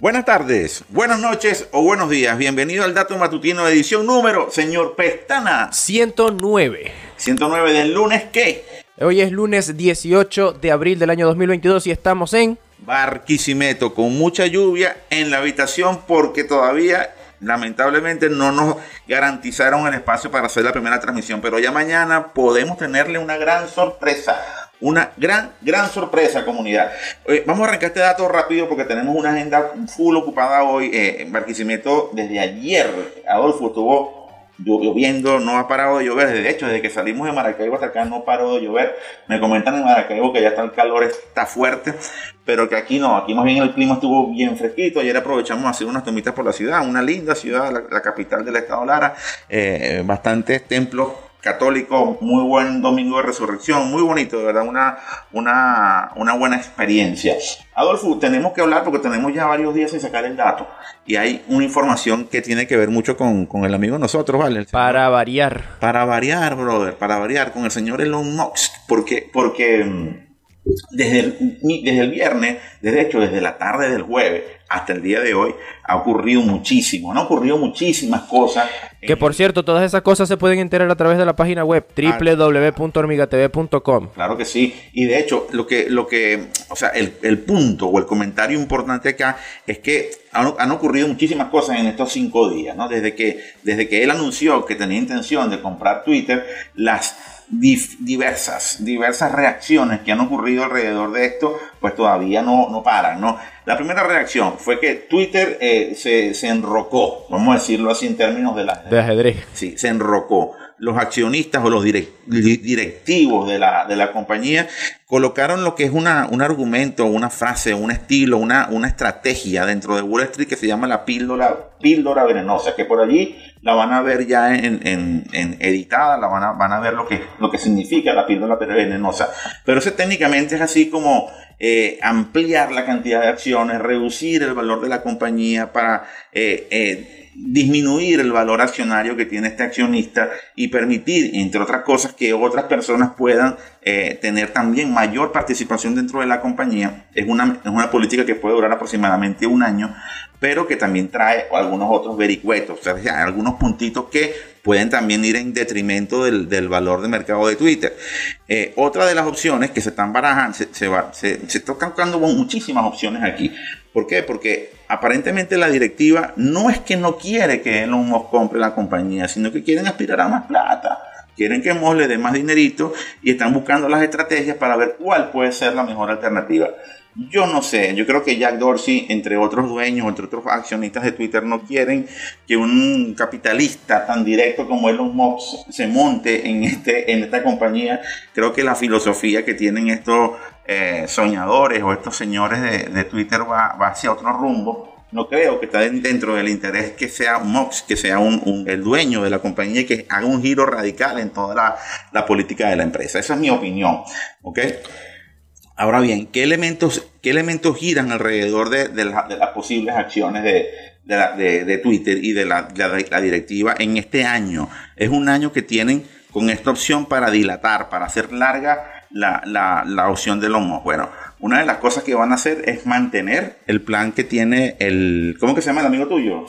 Buenas tardes, buenas noches o buenos días. Bienvenido al Dato Matutino de edición número, señor Pestana. 109. 109 del lunes, ¿qué? Hoy es lunes 18 de abril del año 2022 y estamos en Barquisimeto con mucha lluvia en la habitación porque todavía lamentablemente no nos garantizaron el espacio para hacer la primera transmisión, pero ya mañana podemos tenerle una gran sorpresa. Una gran, gran sorpresa, comunidad. Eh, vamos a arrancar este dato rápido porque tenemos una agenda full ocupada hoy eh, en Barquisimeto. Desde ayer, Adolfo estuvo lloviendo, no ha parado de llover. De hecho, desde que salimos de Maracaibo hasta acá no paró de llover. Me comentan en Maracaibo que ya está el calor, está fuerte, pero que aquí no, aquí más bien el clima estuvo bien fresquito. Ayer aprovechamos a hacer unas tomitas por la ciudad, una linda ciudad, la, capital del estado Lara, eh, bastantes templos católico, muy buen domingo de resurrección, muy bonito, de verdad, una, una, una buena experiencia. Adolfo, tenemos que hablar porque tenemos ya varios días sin sacar el dato y hay una información que tiene que ver mucho con, con el amigo de nosotros, ¿vale? para variar. Para variar, brother, para variar, con el señor Elon Musk, porque, porque mm, desde el, desde el viernes, de hecho desde la tarde del jueves hasta el día de hoy, ha ocurrido muchísimo, han ocurrido muchísimas cosas. Que por cierto, todas esas cosas se pueden enterar a través de la página web www.hormigatv.com. Claro que sí, y de hecho, lo que, lo que, o sea, el, el punto o el comentario importante acá es que han, han, ocurrido muchísimas cosas en estos cinco días, ¿no? Desde que, desde que él anunció que tenía intención de comprar Twitter, las diversas, diversas reacciones que han ocurrido alrededor de esto, pues todavía no, no paran, ¿no? La primera reacción fue que Twitter eh, se, se, enrocó, vamos a decirlo así en términos de la... De ajedrez. Sí, se enrocó los accionistas o los directivos de la, de la compañía colocaron lo que es una, un argumento, una frase, un estilo, una, una estrategia dentro de Wall Street que se llama la píldora, píldora venenosa, que por allí la van a ver ya en, en, editada, la van a, van a ver lo que, lo que significa la píldora venenosa. Pero eso técnicamente es así como eh, ampliar la cantidad de acciones, reducir el valor de la compañía para... Eh, eh, disminuir el valor accionario que tiene este accionista y permitir, entre otras cosas, que otras personas puedan eh, tener también mayor participación dentro de la compañía. Es una, es una política que puede durar aproximadamente un año, pero que también trae algunos otros vericuetos, o sea, algunos puntitos que pueden también ir en detrimento del, del valor de mercado de Twitter. Eh, otra de las opciones que se están barajando, se, se, se, se están buscando muchísimas opciones aquí. ¿Por qué? Porque aparentemente la directiva no es que no quiere que Elon Musk compre la compañía, sino que quieren aspirar a más plata. Quieren que Musk le dé más dinerito y están buscando las estrategias para ver cuál puede ser la mejor alternativa. Yo no sé, yo creo que Jack Dorsey, entre otros dueños, entre otros accionistas de Twitter, no quieren que un capitalista tan directo como Elon Musk se monte en, este, en esta compañía. Creo que la filosofía que tienen estos eh, soñadores o estos señores de, Twitter va, hacia otro rumbo. No creo que está dentro del interés que sea Mox, que sea un, el dueño de la compañía y que haga un giro radical en toda la, la política de la empresa. Esa es mi opinión. ¿ok? Ahora bien, ¿qué elementos, qué elementos giran alrededor de, las posibles acciones de, Twitter y de la, la, directiva en este año? Es un año que tienen con esta opción para dilatar, para hacer larga la, la, la opción de los Bueno, una de las cosas que van a hacer es mantener el plan que tiene el... ¿Cómo que se llama el amigo tuyo?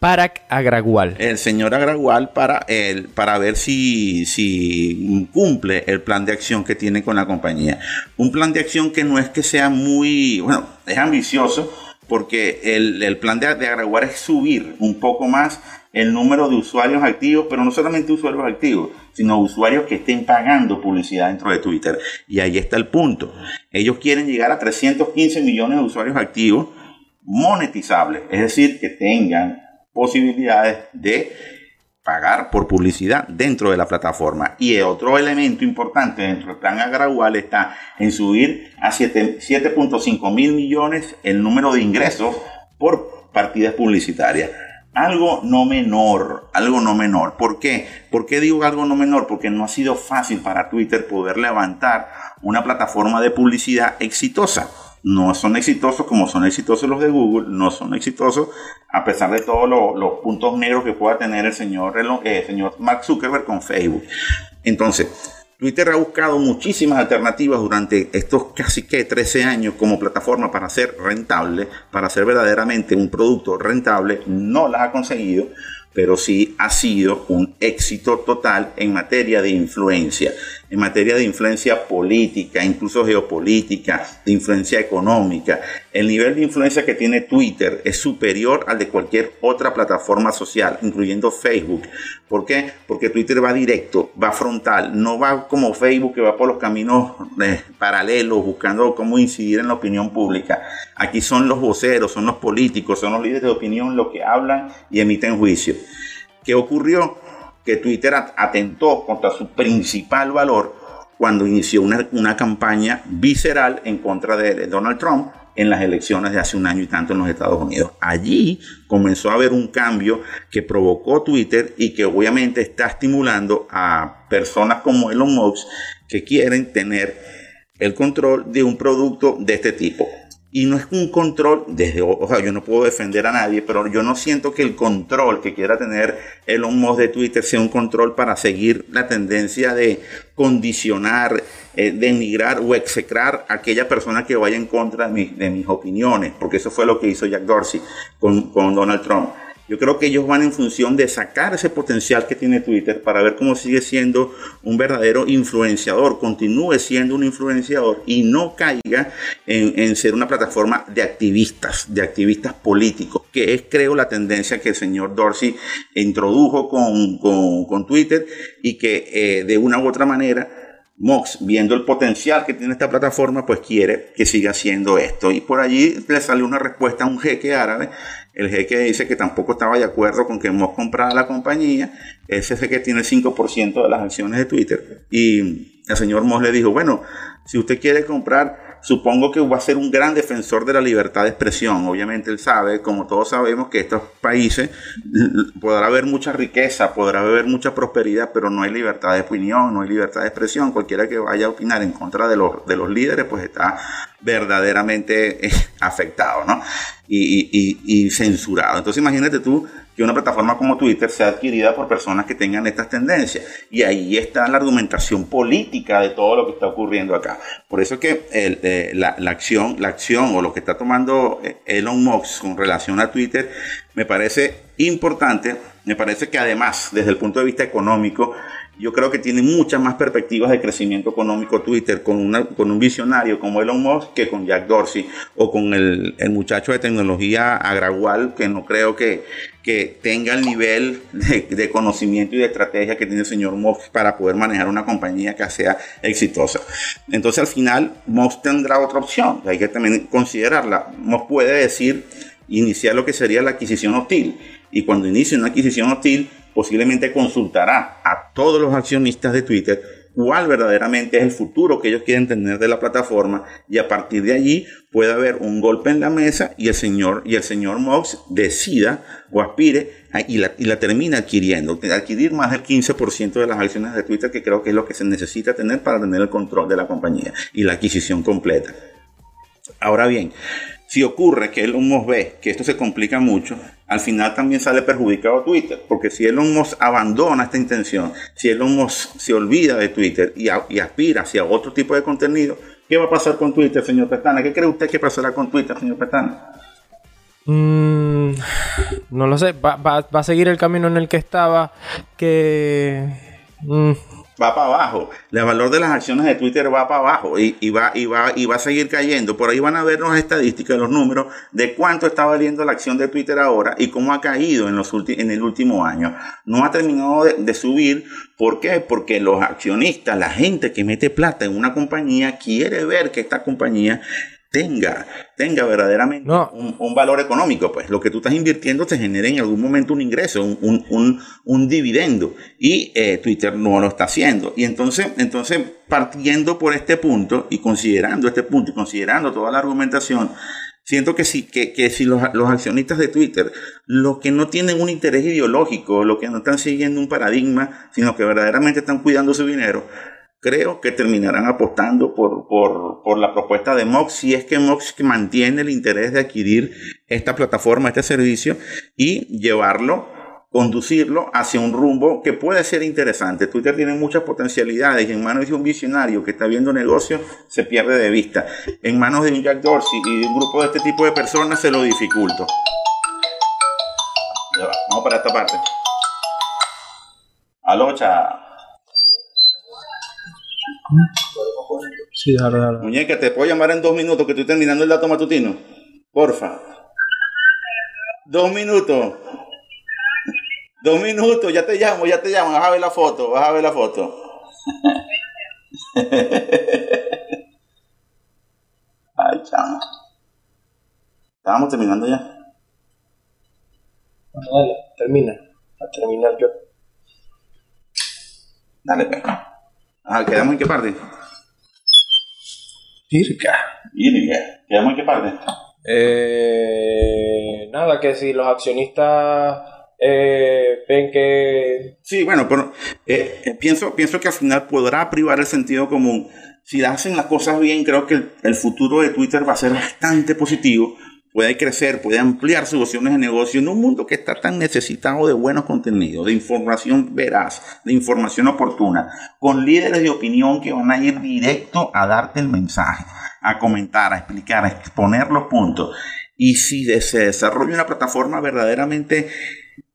Parag Agragual. El señor Agragual para, el, para ver si, si cumple el plan de acción que tiene con la compañía. Un plan de acción que no es que sea muy, bueno, es ambicioso porque el, el plan de, de Agragual es subir un poco más el número de usuarios activos, pero no solamente usuarios activos, sino usuarios que estén pagando publicidad dentro de Twitter. Y ahí está el punto. Ellos quieren llegar a 315 millones de usuarios activos monetizables, es decir, que tengan posibilidades de pagar por publicidad dentro de la plataforma. Y otro elemento importante dentro del plan gradual está en subir a 7.5 mil millones el número de ingresos por partidas publicitarias algo no menor, algo no menor. ¿Por qué? ¿Por qué digo algo no menor? Porque no ha sido fácil para Twitter poder levantar una plataforma de publicidad exitosa. No son exitosos como son exitosos los de Google, no son exitosos a pesar de todos los, puntos negros que pueda tener el señor, el señor Mark Zuckerberg con Facebook. Entonces, Twitter ha buscado muchísimas alternativas durante estos casi que 13 años como plataforma para ser rentable, para ser verdaderamente un producto rentable, no las ha conseguido pero sí ha sido un éxito total en materia de influencia, en materia de influencia política, incluso geopolítica, de influencia económica. El nivel de influencia que tiene Twitter es superior al de cualquier otra plataforma social, incluyendo Facebook. ¿Por qué? Porque Twitter va directo, va frontal, no va como Facebook que va por los caminos eh, paralelos buscando cómo incidir en la opinión pública. Aquí son los voceros, son los políticos, son los líderes de opinión los que hablan y emiten juicio. ¿Qué ocurrió? Que Twitter atentó contra su principal valor cuando inició una, campaña visceral en contra de, Donald Trump en las elecciones de hace un año y tanto en los Estados Unidos. Allí comenzó a haber un cambio que provocó Twitter y que obviamente está estimulando a personas como Elon Musk que quieren tener el control de un producto de este tipo. Y no es un control, desde, o sea, yo no puedo defender a nadie, pero yo no siento que el control que quiera tener Elon Musk de Twitter sea un control para seguir la tendencia de condicionar, eh, denigrar o execrar a aquella persona que vaya en contra de, mis opiniones, porque eso fue lo que hizo Jack Dorsey con, con Donald Trump. Yo creo que ellos van en función de sacar ese potencial que tiene Twitter para ver cómo sigue siendo un verdadero influenciador, continúe siendo un influenciador y no caiga en, ser una plataforma de activistas, de activistas políticos, que es creo la tendencia que el señor Dorsey introdujo con, Twitter y que eh, de una u otra manera Mox, viendo el potencial que tiene esta plataforma, pues quiere que siga haciendo esto. Y por allí le salió una respuesta a un jeque árabe el jeque dice que tampoco estaba de acuerdo con que Musk comprara la compañía. Ese jeque tiene el 5% de las acciones de Twitter. Y el señor Moss le dijo, bueno, si usted quiere comprar, supongo que va a ser un gran defensor de la libertad de expresión. Obviamente él sabe, como todos sabemos, que estos países podrá haber mucha riqueza, podrá haber mucha prosperidad, pero no hay libertad de opinión, no hay libertad de expresión. Cualquiera que vaya a opinar en contra de los, de los líderes, pues está verdaderamente eh, afectado, ¿no? y, censurado. Entonces imagínate tú que una plataforma como Twitter sea adquirida por personas que tengan estas tendencias. Y ahí está la argumentación política de todo lo que está ocurriendo acá. Por eso es que eh, la, acción, la acción o lo que está tomando eh, Elon Musk con relación a Twitter me parece importante. Me parece que además, desde el punto de vista económico, yo creo que tiene muchas más perspectivas de crecimiento económico Twitter con, una, con un visionario como Elon Musk que con Jack Dorsey o con el, muchacho de tecnología Agragual, que no creo que, que tenga el nivel de, conocimiento y de estrategia que tiene el señor Musk para poder manejar una compañía que sea exitosa. Entonces al final Musk tendrá otra opción, hay que también considerarla. Musk puede decir iniciar lo que sería la adquisición hostil y cuando inicie una adquisición hostil posiblemente consultará a todos los accionistas de Twitter cuál verdaderamente es el futuro que ellos quieren tener de la plataforma y a partir de allí puede haber un golpe en la mesa y el señor y el señor Mox decida o aspire y la, y la termina adquiriendo, adquirir más del 15% de las acciones de Twitter que creo que es lo que se necesita tener para tener el control de la compañía y la adquisición completa. Ahora bien, si ocurre que Elon Musk ve que esto se complica mucho, al final también sale perjudicado Twitter, porque si Elon Musk abandona esta intención, si Elon Musk se olvida de Twitter y, aspira hacia otro tipo de contenido, ¿qué va a pasar con Twitter, señor Pestana? ¿Qué cree usted que pasará con Twitter, señor Pestana? Mm, no lo sé, va, a seguir el camino en el que estaba, que... Mm, va para abajo. El valor de las acciones de Twitter va para abajo y, va, y, va, y va a seguir cayendo. Por ahí van a ver las estadísticas, los números de cuánto está valiendo la acción de Twitter ahora y cómo ha caído en, los en el último año. No ha terminado de, de subir. ¿Por qué? Porque los accionistas, la gente que mete plata en una compañía, quiere ver que esta compañía tenga, tenga verdaderamente un, valor económico, pues lo que tú estás invirtiendo te genera en algún momento un ingreso, un, dividendo, y eh, Twitter no lo está haciendo. Y entonces, entonces, partiendo por este punto y considerando este punto y considerando toda la argumentación, siento que si, que, si los, los, accionistas de Twitter, los que no tienen un interés ideológico, los que no están siguiendo un paradigma, sino que verdaderamente están cuidando su dinero, creo que terminarán apostando por, por, la propuesta de Mox, si es que Mox mantiene el interés de adquirir esta plataforma, este servicio y llevarlo conducirlo hacia un rumbo que puede ser interesante. Twitter tiene muchas potencialidades y en manos de un visionario que está viendo negocio se pierde de vista. En manos de un Jack Dorsey y de un grupo de este tipo de personas se lo dificulta. Vamos para esta parte. Alocha. Sí, dale, dale. Muñeca, ¿te puedo llamar en dos minutos que estoy terminando el dato matutino? Porfa. Dos minutos. Dos minutos, ya te llamo, ya te llamo. Vas a ver la foto, vas a ver la foto. Ay, chamo. Estábamos terminando ya. Dale, termina. A terminar yo. Dale, pues. Ah, ¿quedamos en qué parte? Circa. Irga. ¿Quedamos en qué parte? Eh, nada, que si los accionistas eh, ven que... Sí, bueno, pero eh, eh, pienso, pienso que al final podrá privar el sentido común. Si hacen las cosas bien, creo que el, el futuro de Twitter va a ser bastante positivo. Puede crecer, puede ampliar sus opciones de negocio en un mundo que está tan necesitado de buenos contenidos, de información veraz, de información oportuna, con líderes de opinión que van a ir directo a darte el mensaje, a comentar, a explicar, a exponer los puntos. Y si se desarrolla una plataforma verdaderamente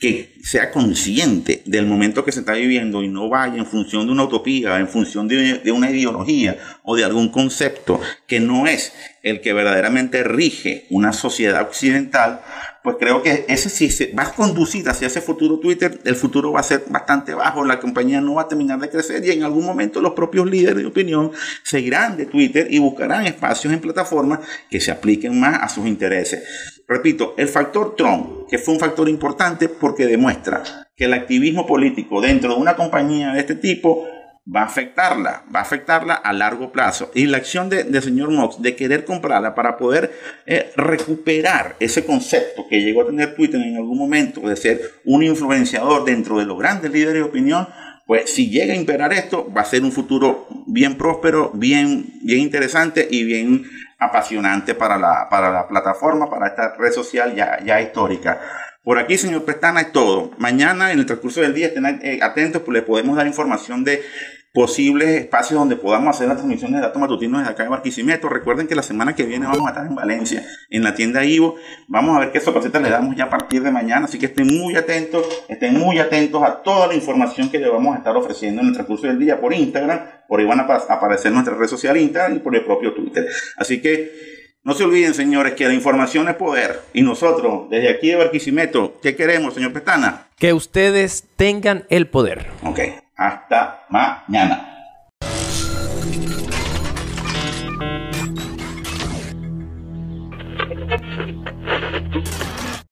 que sea consciente del momento que se está viviendo y no vaya en función de una utopía, en función de, de una ideología o de algún concepto que no es el que verdaderamente rige una sociedad occidental, pues creo que ese si se va a conducir hacia ese futuro Twitter, el futuro va a ser bastante bajo, la compañía no va a terminar de crecer y en algún momento los propios líderes de opinión se irán de Twitter y buscarán espacios en plataformas que se apliquen más a sus intereses. Repito, el factor Trump, que fue un factor importante porque demuestra que el activismo político dentro de una compañía de este tipo va a afectarla, va a afectarla a largo plazo. Y la acción de- del señor Mox de querer comprarla para poder eh, recuperar ese concepto que llegó a tener Twitter en algún momento de ser un influenciador dentro de los grandes líderes de opinión, pues si llega a imperar esto, va a ser un futuro bien próspero, bien, bien interesante y bien apasionante para la, para la plataforma, para esta red social ya, ya histórica. Por aquí, señor Pestana, es todo. Mañana, en el transcurso del día, estén eh, atentos, pues les podemos dar información de posibles espacios donde podamos hacer las transmisiones de datos matutinos desde acá de Barquisimeto. Recuerden que la semana que viene vamos a estar en Valencia, en la tienda Ivo. Vamos a ver qué sorpresitas le damos ya a partir de mañana, así que estén muy atentos, estén muy atentos a toda la información que le vamos a estar ofreciendo en el transcurso del día por Instagram. Por ahí van a pa- aparecer nuestra red social Instagram y por el propio Twitter. Así que no se olviden, señores, que la información es poder. Y nosotros, desde aquí de Barquisimeto, ¿qué queremos, señor Pestana? Que ustedes tengan el poder. Ok, hasta mañana.